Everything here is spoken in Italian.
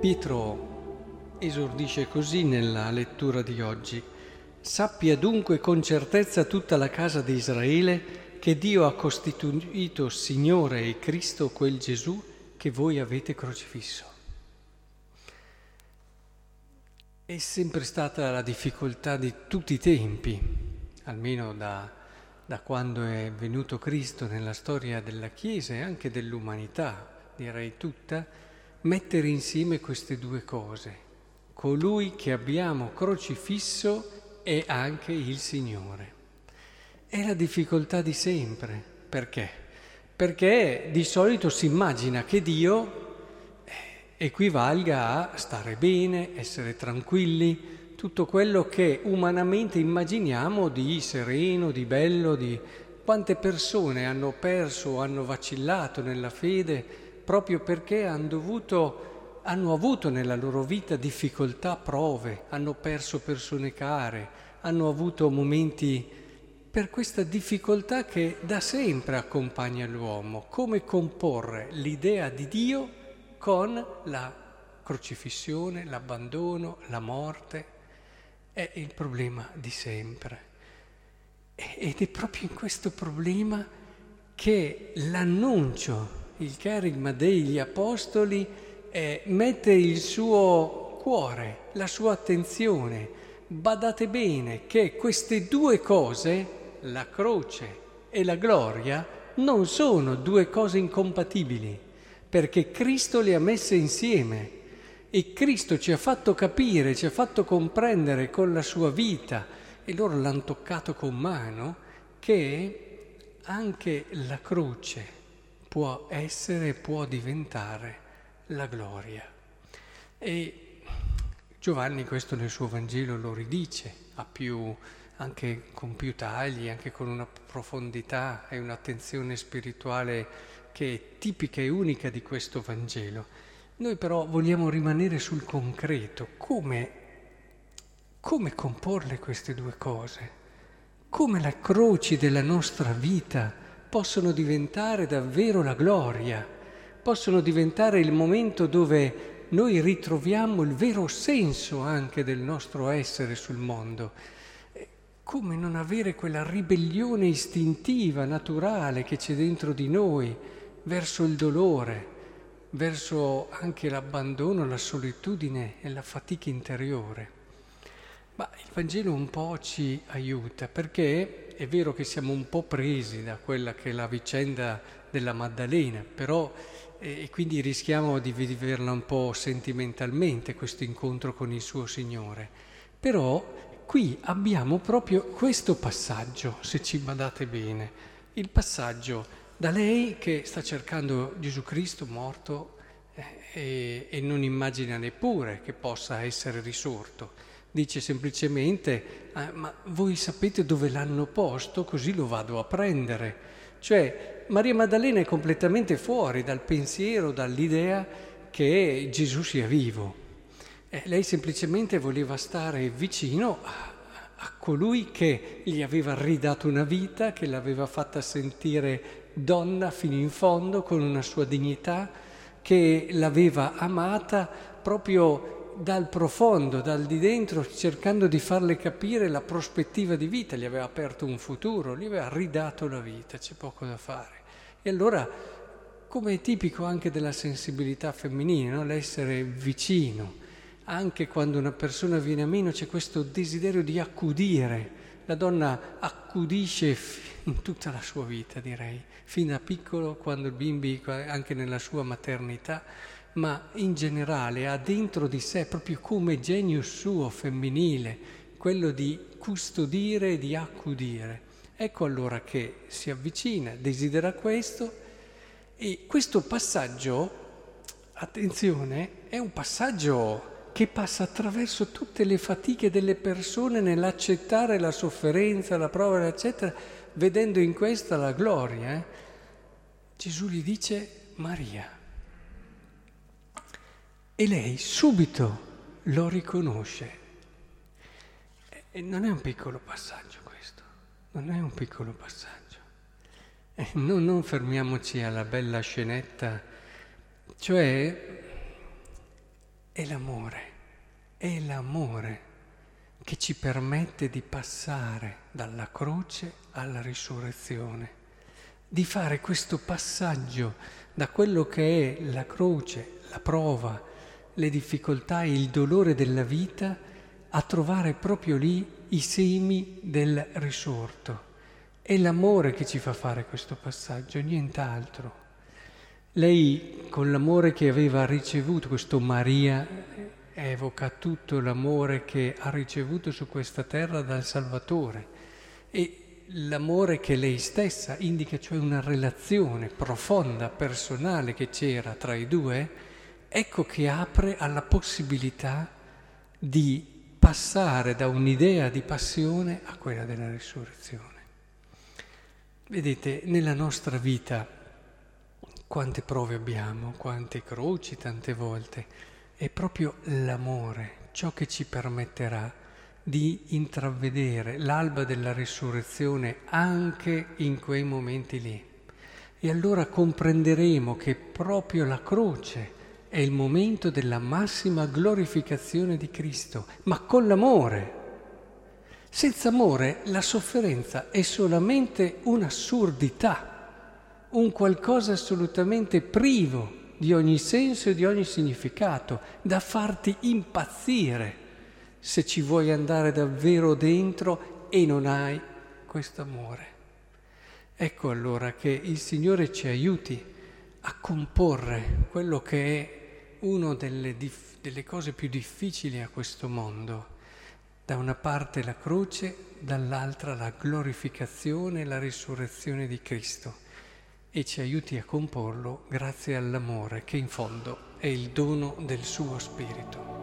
Pietro esordisce così nella lettura di oggi. Sappia dunque con certezza tutta la casa di Israele che Dio ha costituito Signore e Cristo quel Gesù che voi avete crocifisso. È sempre stata la difficoltà di tutti i tempi, almeno da, da quando è venuto Cristo nella storia della Chiesa e anche dell'umanità, direi tutta, mettere insieme queste due cose. Colui che abbiamo crocifisso è anche il Signore. È la difficoltà di sempre. Perché? Perché di solito si immagina che Dio eh, equivalga a stare bene, essere tranquilli, tutto quello che umanamente immaginiamo di sereno, di bello, di quante persone hanno perso o hanno vacillato nella fede proprio perché hanno, dovuto, hanno avuto nella loro vita difficoltà, prove, hanno perso persone care, hanno avuto momenti per questa difficoltà che da sempre accompagna l'uomo, come comporre l'idea di Dio con la crocifissione, l'abbandono, la morte. È il problema di sempre. Ed è proprio in questo problema che l'annuncio il carigma degli apostoli eh, mette il suo cuore, la sua attenzione. Badate bene che queste due cose, la croce e la gloria, non sono due cose incompatibili, perché Cristo le ha messe insieme e Cristo ci ha fatto capire, ci ha fatto comprendere con la sua vita, e loro l'hanno toccato con mano, che anche la croce può essere, può diventare la gloria. E Giovanni questo nel suo Vangelo lo ridice, più, anche con più tagli, anche con una profondità e un'attenzione spirituale che è tipica e unica di questo Vangelo. Noi però vogliamo rimanere sul concreto, come, come comporle queste due cose, come la croci della nostra vita possono diventare davvero la gloria, possono diventare il momento dove noi ritroviamo il vero senso anche del nostro essere sul mondo. Eh, come non avere quella ribellione istintiva, naturale che c'è dentro di noi verso il dolore, verso anche l'abbandono, la solitudine e la fatica interiore. Ma il Vangelo un po' ci aiuta perché è vero che siamo un po' presi da quella che è la vicenda della Maddalena, però e quindi rischiamo di viverla un po' sentimentalmente questo incontro con il suo Signore. Però qui abbiamo proprio questo passaggio, se ci badate bene, il passaggio da lei che sta cercando Gesù Cristo morto eh, e, e non immagina neppure che possa essere risorto Dice semplicemente, ah, ma voi sapete dove l'hanno posto, così lo vado a prendere. Cioè Maria Maddalena è completamente fuori dal pensiero, dall'idea che Gesù sia vivo. Eh, lei semplicemente voleva stare vicino a, a colui che gli aveva ridato una vita, che l'aveva fatta sentire donna fino in fondo con una sua dignità, che l'aveva amata proprio dal profondo, dal di dentro, cercando di farle capire la prospettiva di vita, gli aveva aperto un futuro, gli aveva ridato la vita, c'è poco da fare. E allora, come è tipico anche della sensibilità femminile, no? l'essere vicino, anche quando una persona viene a meno c'è questo desiderio di accudire. La donna accudisce in tutta la sua vita, direi, fin da piccolo, quando il bimbi, anche nella sua maternità, ma in generale ha dentro di sé proprio come genio suo femminile, quello di custodire e di accudire. Ecco allora che si avvicina, desidera questo e questo passaggio, attenzione, è un passaggio che passa attraverso tutte le fatiche delle persone nell'accettare la sofferenza, la prova, eccetera, vedendo in questa la gloria. Eh? Gesù gli dice Maria. E lei subito lo riconosce. E non è un piccolo passaggio questo, non è un piccolo passaggio. Non, non fermiamoci alla bella scenetta, cioè è l'amore, è l'amore che ci permette di passare dalla croce alla risurrezione, di fare questo passaggio da quello che è la croce, la prova, le difficoltà e il dolore della vita, a trovare proprio lì i semi del risorto. È l'amore che ci fa fare questo passaggio, nient'altro. Lei con l'amore che aveva ricevuto, questo Maria evoca tutto l'amore che ha ricevuto su questa terra dal Salvatore e l'amore che lei stessa indica, cioè una relazione profonda, personale che c'era tra i due, ecco che apre alla possibilità di passare da un'idea di passione a quella della risurrezione. Vedete, nella nostra vita quante prove abbiamo, quante croci tante volte, è proprio l'amore ciò che ci permetterà di intravedere l'alba della risurrezione anche in quei momenti lì. E allora comprenderemo che proprio la croce è il momento della massima glorificazione di Cristo, ma con l'amore. Senza amore la sofferenza è solamente un'assurdità, un qualcosa assolutamente privo di ogni senso e di ogni significato, da farti impazzire se ci vuoi andare davvero dentro e non hai questo amore. Ecco allora che il Signore ci aiuti a comporre quello che è una delle, dif- delle cose più difficili a questo mondo. Da una parte la croce, dall'altra la glorificazione e la risurrezione di Cristo e ci aiuti a comporlo grazie all'amore che in fondo è il dono del suo Spirito.